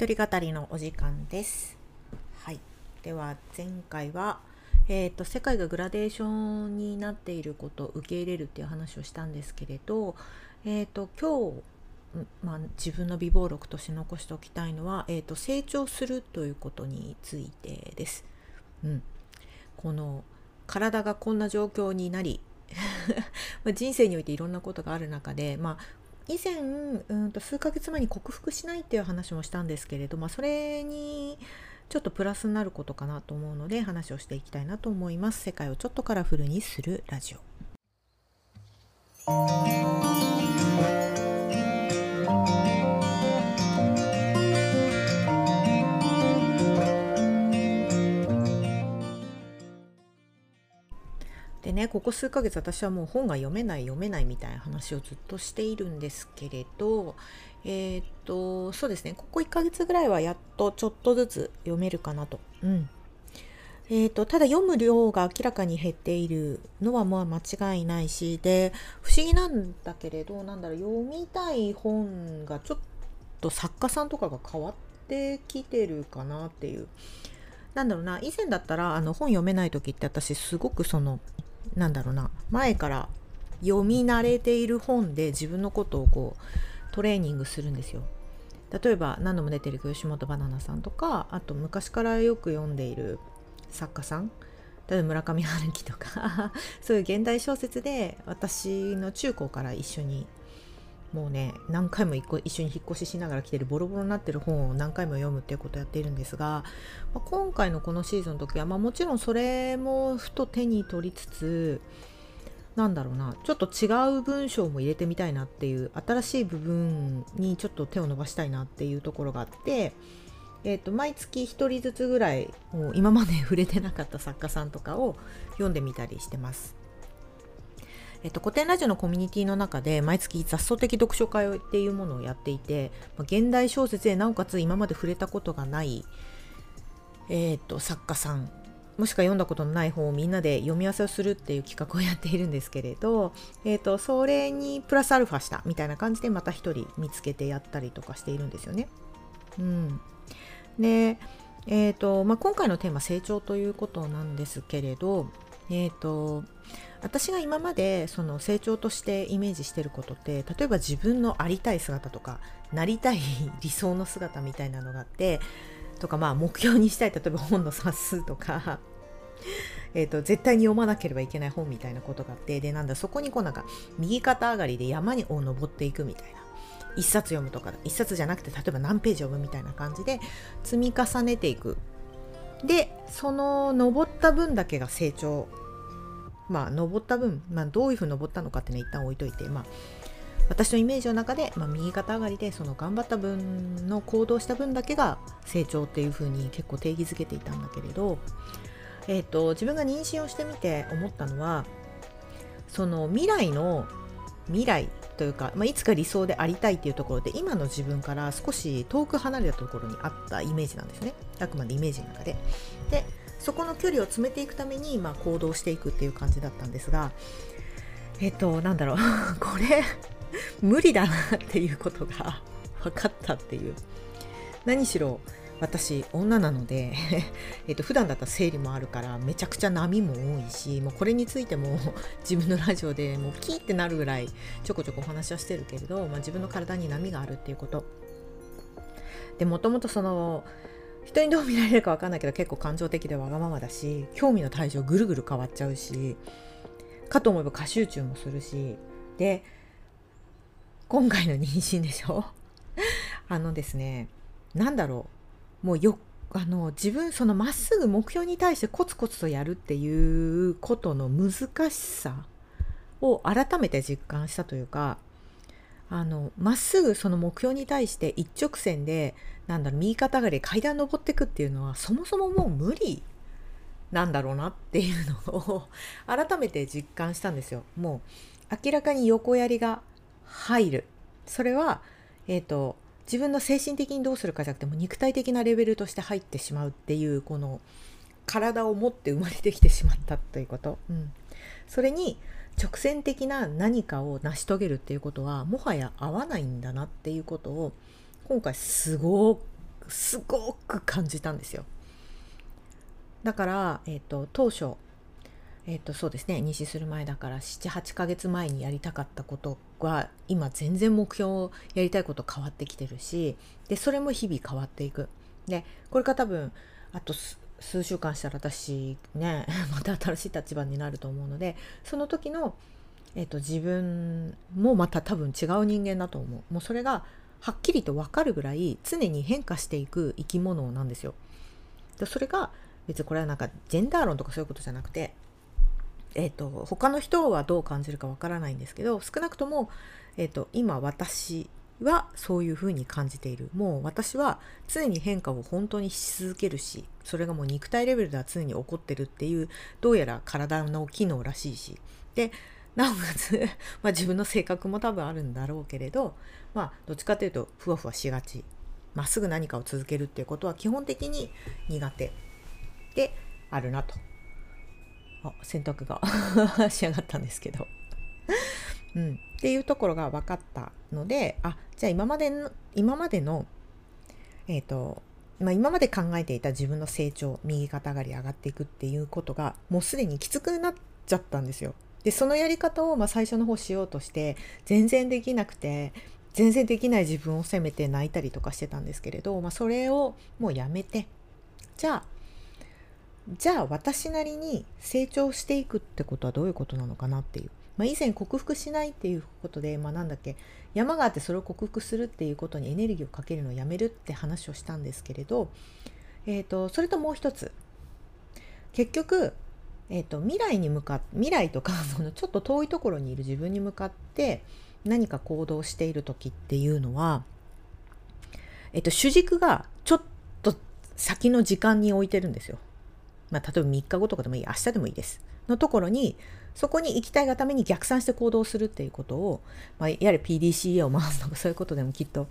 一人語りのお時間です。はい。では前回はえっ、と世界がグラデーションになっていることを受け入れるっていう話をしたんですけれど、えっ、と今日まあ、自分の備忘録として残しておきたいのは、えー、と成長するということについてです。うん、この体がこんな状況になり 人生においていろんなことがある中で、まあ、以前うんと数ヶ月前に克服しないっていう話もしたんですけれど、まあ、それにちょっとプラスになることかなと思うので話をしていきたいなと思います。世界をちょっとカラフルにするラジオ。でねここ数ヶ月私はもう本が読めない読めないみたいな話をずっとしているんですけれどえーっとそうですねここ1ヶ月ぐらいはやっとちょっとずつ読めるかなと。うんえー、とただ読む量が明らかに減っているのはまあ間違いないしで不思議なんだけれどなんだろう読みたい本がちょっと作家さんとかが変わってきてるかなっていうなんだろうな以前だったらあの本読めない時って私すごくそのなんだろうな。前から読み慣れている本で自分のことをこうトレーニングするんですよ。例えば何度も出てる吉本ばななさんとかあと昔からよく読んでいる作家さん。例えば村上春樹とか。そういう現代小説で私の中高から一緒にもうね何回も一個一緒に引っ越ししながら来てるボロボロになってる本を何回も読むっていうことをやっているんですが、まあ、今回のこのシーズンの時は、まあ、もちろんそれもふと手に取りつつなんだろうなちょっと違う文章も入れてみたいなっていう新しい部分にちょっと手を伸ばしたいなっていうところがあってえーと、毎月1人ずつぐらいもう今まで触れてなかった作家さんとかを読んでみたりしてます。えっと、古典ラジオのコミュニティの中で毎月雑草的読書会っていうものをやっていて現代小説でなおかつ今まで触れたことがない、えっと、作家さんもしくは読んだことのない本をみんなで読み合わせをするっていう企画をやっているんですけれど、えっと、それにプラスアルファしたみたいな感じでまた一人見つけてやったりとかしているんですよね。うん、で、えーとまあ、今回のテーマ成長ということなんですけれど、えーと、私が今までその成長としてイメージしてることって例えば自分のありたい姿とかなりたい理想の姿みたいなのがあってとかまあ目標にしたい例えば本の冊数とか えと絶対に読まなければいけない本みたいなことがあってでなんだそこにこうなんか右肩上がりで山にを登っていくみたいな1冊読むとか1冊じゃなくて例えば何ページ読むみたいな感じで積み重ねていく。でその登った分だけが成長まあ登った分、まあ、どういうふうに登ったのかってね一旦置いといてまあ私のイメージの中で、まあ、右肩上がりでその頑張った分の行動した分だけが成長っていうふうに結構定義づけていたんだけれど、えーと、自分が妊娠をしてみて思ったのはその未来の未来というか、まあ、いつか理想でありたいっていうところで今の自分から少し遠く離れたところにあったイメージなんですねあくまでイメージの中で。でそこの距離を詰めていくために、まあ、行動していくっていう感じだったんですがえっとなんだろう。これ無理だなっていうことが 分かったっていう。何しろ私女なので えっと普段だったら生理もあるからめちゃくちゃ波も多いしもうこれについても自分のラジオでもうキーってなるぐらいちょこちょこお話はしてるけれど、まあ、自分の体に波があるっていうこと。でもともとその人にどう見られるか分かんないけど結構感情的でわがままだし興味の対象ぐるぐる変わっちゃうしかと思えば過集中もするしで今回の妊娠でしょ？あのですね何だろう？もうよあの自分そのまっすぐ目標に対してコツコツとやるっていうことの難しさを改めて実感したというかあのまっすぐその目標に対して一直線でなんだろう右肩上がり階段登っていくっていうのはそもそももう無理なんだろうなっていうのを 改めて実感したんですよ。もう明らかに横やりが入る。それは、えーと、自分の精神的にどうするかじゃなくても肉体的なレベルとして入ってしまうっていうこの体を持って生まれてきてしまったということ、うん、それに直線的な何かを成し遂げるっていうことはもはや合わないんだなっていうことを今回すごすごく感じたんですよ。だから、えーと、当初、えーとそうですね妊娠する前だから78ヶ月前にやりたかったことは今全然目標をやりたいこと変わってきてるしでそれも日々変わっていく。でこれから多分あと数週間したら私ね また新しい立場になると思うのでその時の、えーと、自分もまた多分違う人間だと思う。もうそれがはっきりと分かるぐらい常に変化していく生き物なんですよ。でそれが別にこれはなんかジェンダー論とかそういうことじゃなくてえーと、他の人はどう感じるかわからないんですけど少なくとも、えーと今私はそういうふうに感じている。もう私は常に変化を本当にし続けるしそれがもう肉体レベルでは常に起こってるっていうどうやら体の機能らしいし。でなおかつ まあ、自分の性格も多分あるんだろうけれど、まあ、どっちかというとふわふわしがち。まっすぐ何かを続けるっていうことは基本的に苦手であるなと。あ洗濯が 仕上がったんですけど。うん、っていうところが分かったのであじゃあ今までの今までのえっ、ー、とまあ、今まで考えていた自分の成長右肩上がり上がっていくっていうことがもうすでにきつくなっちゃったんですよ。でそのやり方をまあ最初の方しようとして全然できなくて全然できない自分を責めて泣いたりとかしてたんですけれど、まあ、それをもうやめてじゃあじゃあ私なりに成長していくってことはどういうことなのかなっていうまあ、以前克服しないっていうことで、まあ、なんだっけ山があってそれを克服するっていうことにエネルギーをかけるのをやめるって話をしたんですけれど、えーと、それともう一つ結局、えーと、未来に向かっ未来とか そのちょっと遠いところにいる自分に向かって何か行動している時っていうのは、えーと主軸がちょっと先の時間に置いてるんですよ。まあ、例えば3日後とかでもいい明日でもいいです。のところにそこに行きたいがために逆算して行動するっていうことを、まあ、やはり PDCA を回すとか そういうことでもきっと、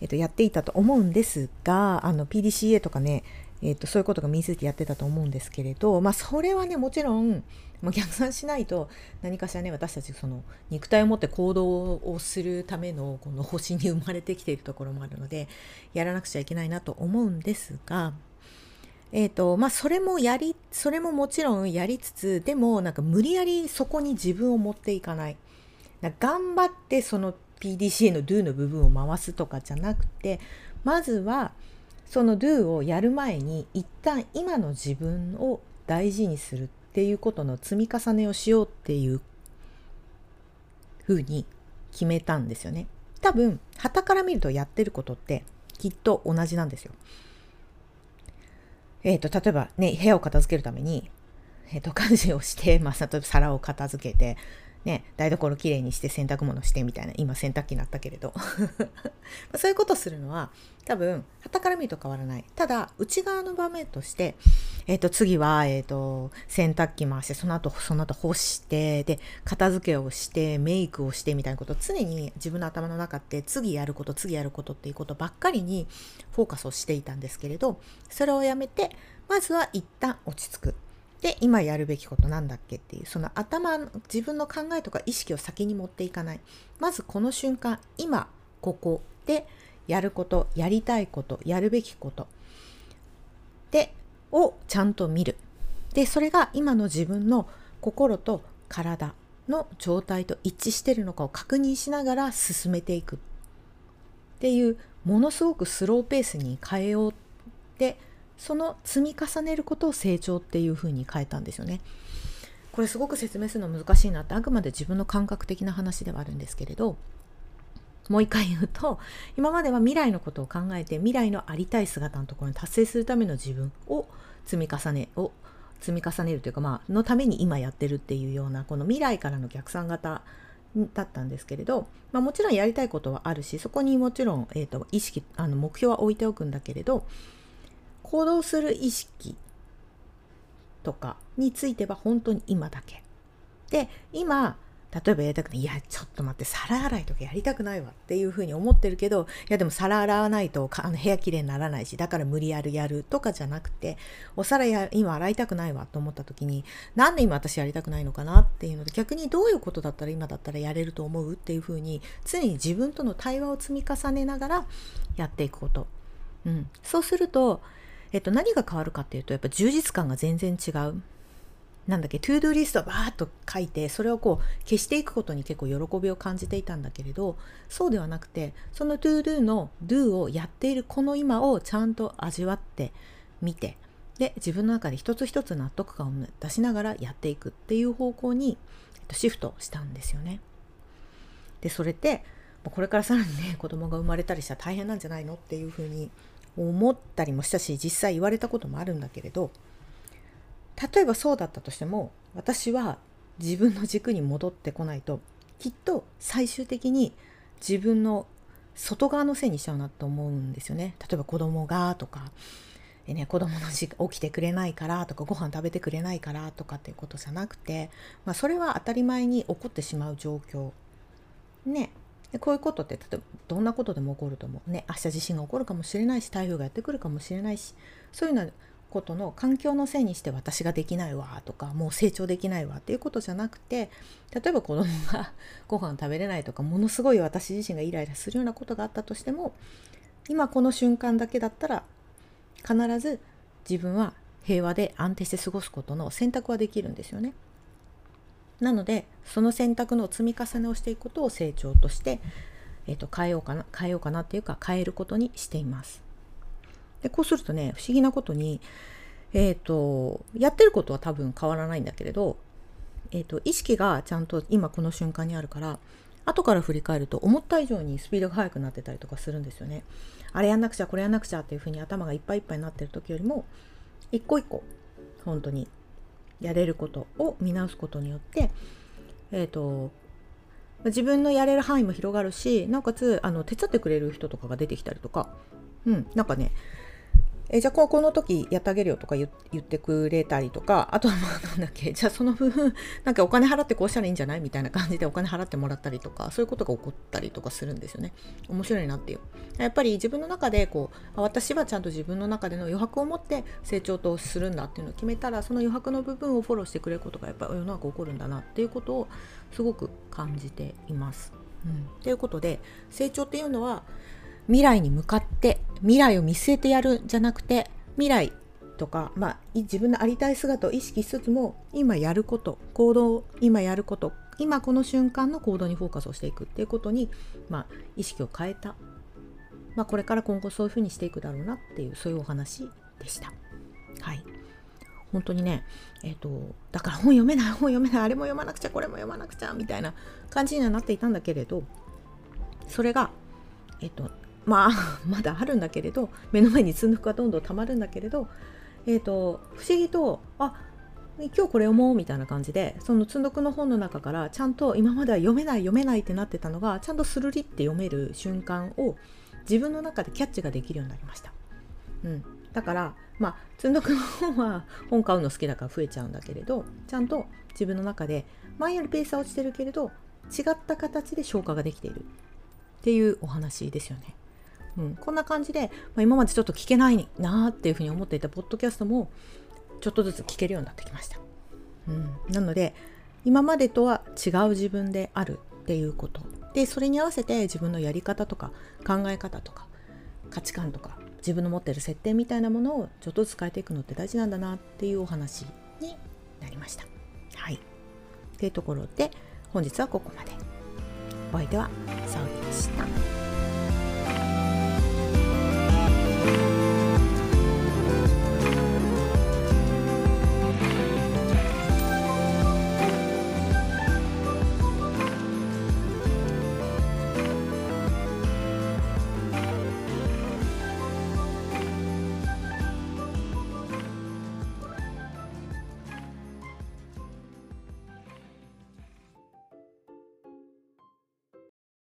えっと、やっていたと思うんですがあの PDCA とかね、えっと、そういうことが身についてやってたと思うんですけれど、まあ、それはねもちろんもう逆算しないと何かしらね私たちその肉体を持って行動をするためのこの星に生まれてきているところもあるのでやらなくちゃいけないなと思うんですがえーとまあ、それもやりそれももちろんやりつつでもなんか無理やりそこに自分を持っていかない頑張ってその PDCA の Do の部分を回すとかじゃなくてまずはその Do をやる前に一旦今の自分を大事にするっていうことの積み重ねをしようっていうふうに決めたんですよね。多分旗から見るとやってることってきっと同じなんですよ。えっ、ー、と、例えばね、部屋を片付けるために、えっ、ー、と、家事をして、まあ、例えば皿を片付けて、ね、台所きれいにして洗濯物してみたいな、今洗濯機になったけれど。そういうことするのは、多分、旗から見ると変わらない。ただ、内側の場面として、えっ、ー、と、次は、えっ、と、洗濯機回して、その後、その後干して、で、片付けをして、メイクをしてみたいなこと、常に自分の頭の中って、次やること、次やることっていうことばっかりにフォーカスをしていたんですけれど、それをやめて、まずは一旦落ち着く。で今やるべきことなんだっけ？っていうその頭自分の考えとか意識を先に持っていかない。まずこの瞬間今ここでやることやりたいことやるべきことでをちゃんと見る。でそれが今の自分の心と体の状態と一致してるのかを確認しながら進めていくっていうものすごくスローペースに変えようってその積み重ねることを成長っていうふうに変えたんですよね。これすごく説明するの難しいなってあくまで自分の感覚的な話ではあるんですけれどもう一回言うと今までは未来のことを考えて未来のありたい姿のところに達成するための自分を積み重ねを積み重ねるというかまあのために今やってるっていうようなこの未来からの逆算型だったんですけれど、まあ、もちろんやりたいことはあるしそこにもちろん、えーと、意識あの目標は置いておくんだけれど行動する意識とかについては本当に今だけ。で、今、例えばやりたくない、いや、ちょっと待って、皿洗いとかやりたくないわっていうふうに思ってるけど、いや、でも皿洗わないとあの部屋きれいにならないし、だから無理やるやるとかじゃなくて、お皿や今洗いたくないわと思った時に、なんで今私やりたくないのかなっていうので、逆にどういうことだったら今だったらやれると思うっていうふうに、常に自分との対話を積み重ねながらやっていくこと。うん、そうすると、えっと、何が変わるかっていうとやっぱ充実感が全然違う。なんだっけ to do list をバーッと書いてそれをこう消していくことに結構喜びを感じていたんだけれどそうではなくてその to do の do をやっているこの今をちゃんと味わってみてで自分の中で一つ一つ納得感を出しながらやっていくっていう方向にシフトしたんですよね。でそれってこれからさらにね子供が生まれたりしたら大変なんじゃないのっていうふうに思ったりもしたし実際言われたこともあるんだけれど例えばそうだったとしても私は自分の軸に戻ってこないときっと最終的に自分の外側のせいにしちゃうなと思うんですよね。例えば子供がとか、えね、子供の時起きてくれないからとかご飯食べてくれないからとかっていうことじゃなくて、まあ、それは当たり前に起こってしまう状況。ね。でこういうことって例えばどんなことでも起こると思うね明日地震が起こるかもしれないし台風がやってくるかもしれないしそういうのことの環境のせいにして私ができないわとかもう成長できないわっていうことじゃなくて例えば子供が ご飯食べれないとかものすごい私自身がイライラするようなことがあったとしても今この瞬間だけだったら必ず自分は平和で安定して過ごすことの選択はできるんですよね。なのでその選択の積み重ねをしていくことを成長として、えー、と変えようかな変えようかなっていうか変えることにしています。でこうするとね不思議なことに、えーと、やってることは多分変わらないんだけれど、えーと、意識がちゃんと今この瞬間にあるから後から振り返ると思った以上にスピードが速くなってたりとかするんですよね。あれやんなくちゃこれやんなくちゃっていうふうに頭がいっぱいいっぱいになってる時よりも一個一個本当にやれることを見直すことによって、えーと自分のやれる範囲も広がるしなおかつあの手伝ってくれる人とかが出てきたりとか、うん、なんかねえじゃあこの時やってあげるよとか言ってくれたりとかあとはまあなんだっけじゃあその分なんかお金払ってこうしたらいいんじゃない？みたいな感じでお金払ってもらったりとかそういうことが起こったりとかするんですよね。面白いなっていう。やっぱり自分の中でこう私はちゃんと自分の中での余白を持って成長とするんだっていうのを決めたらその余白の部分をフォローしてくれることがやっぱり世の中起こるんだなっていうことをすごく感じています。うん、ということで成長っていうのは未来に向かって未来を見据えてやるんじゃなくて未来とか、まあ、自分のありたい姿を意識しつつも今やること行動今やること今この瞬間の行動にフォーカスをしていくっていうことに、まあ、意識を変えた、まあ、これから今後そういうふうにしていくだろうなっていうそういうお話でした。はい本当にね、えっ、ー、と、だから本読めない、本読めない、あれも読まなくちゃ、これも読まなくちゃ、みたいな感じにはなっていたんだけれど、それが、えっ、ー、と、まあ まだあるんだけれど目の前に積んどくがどんどん溜まるんだけれど、えーと、不思議とあ今日これ読もうみたいな感じでその積んどくの本の中からちゃんと今までは読めない読めないってなってたのがちゃんとスルリって読める瞬間を自分の中でキャッチができるようになりました。うん、だからまあ積んどくの本は本買うの好きだから増えちゃうんだけれどちゃんと自分の中で前よりペースは落ちてるけれど違った形で消化ができているっていうお話ですよね。うん、こんな感じで、まあ、今までちょっと聞けないなっていうふうに思っていたポッドキャストもちょっとずつ聞けるようになってきました。うん、なので今までとは違う自分であるっていうことでそれに合わせて自分のやり方とか考え方とか価値観とか自分の持ってる設定みたいなものをちょっとずつ変えていくのって大事なんだなっていうお話になりました。はい。というところで本日はここまで。お相手は沙織でした。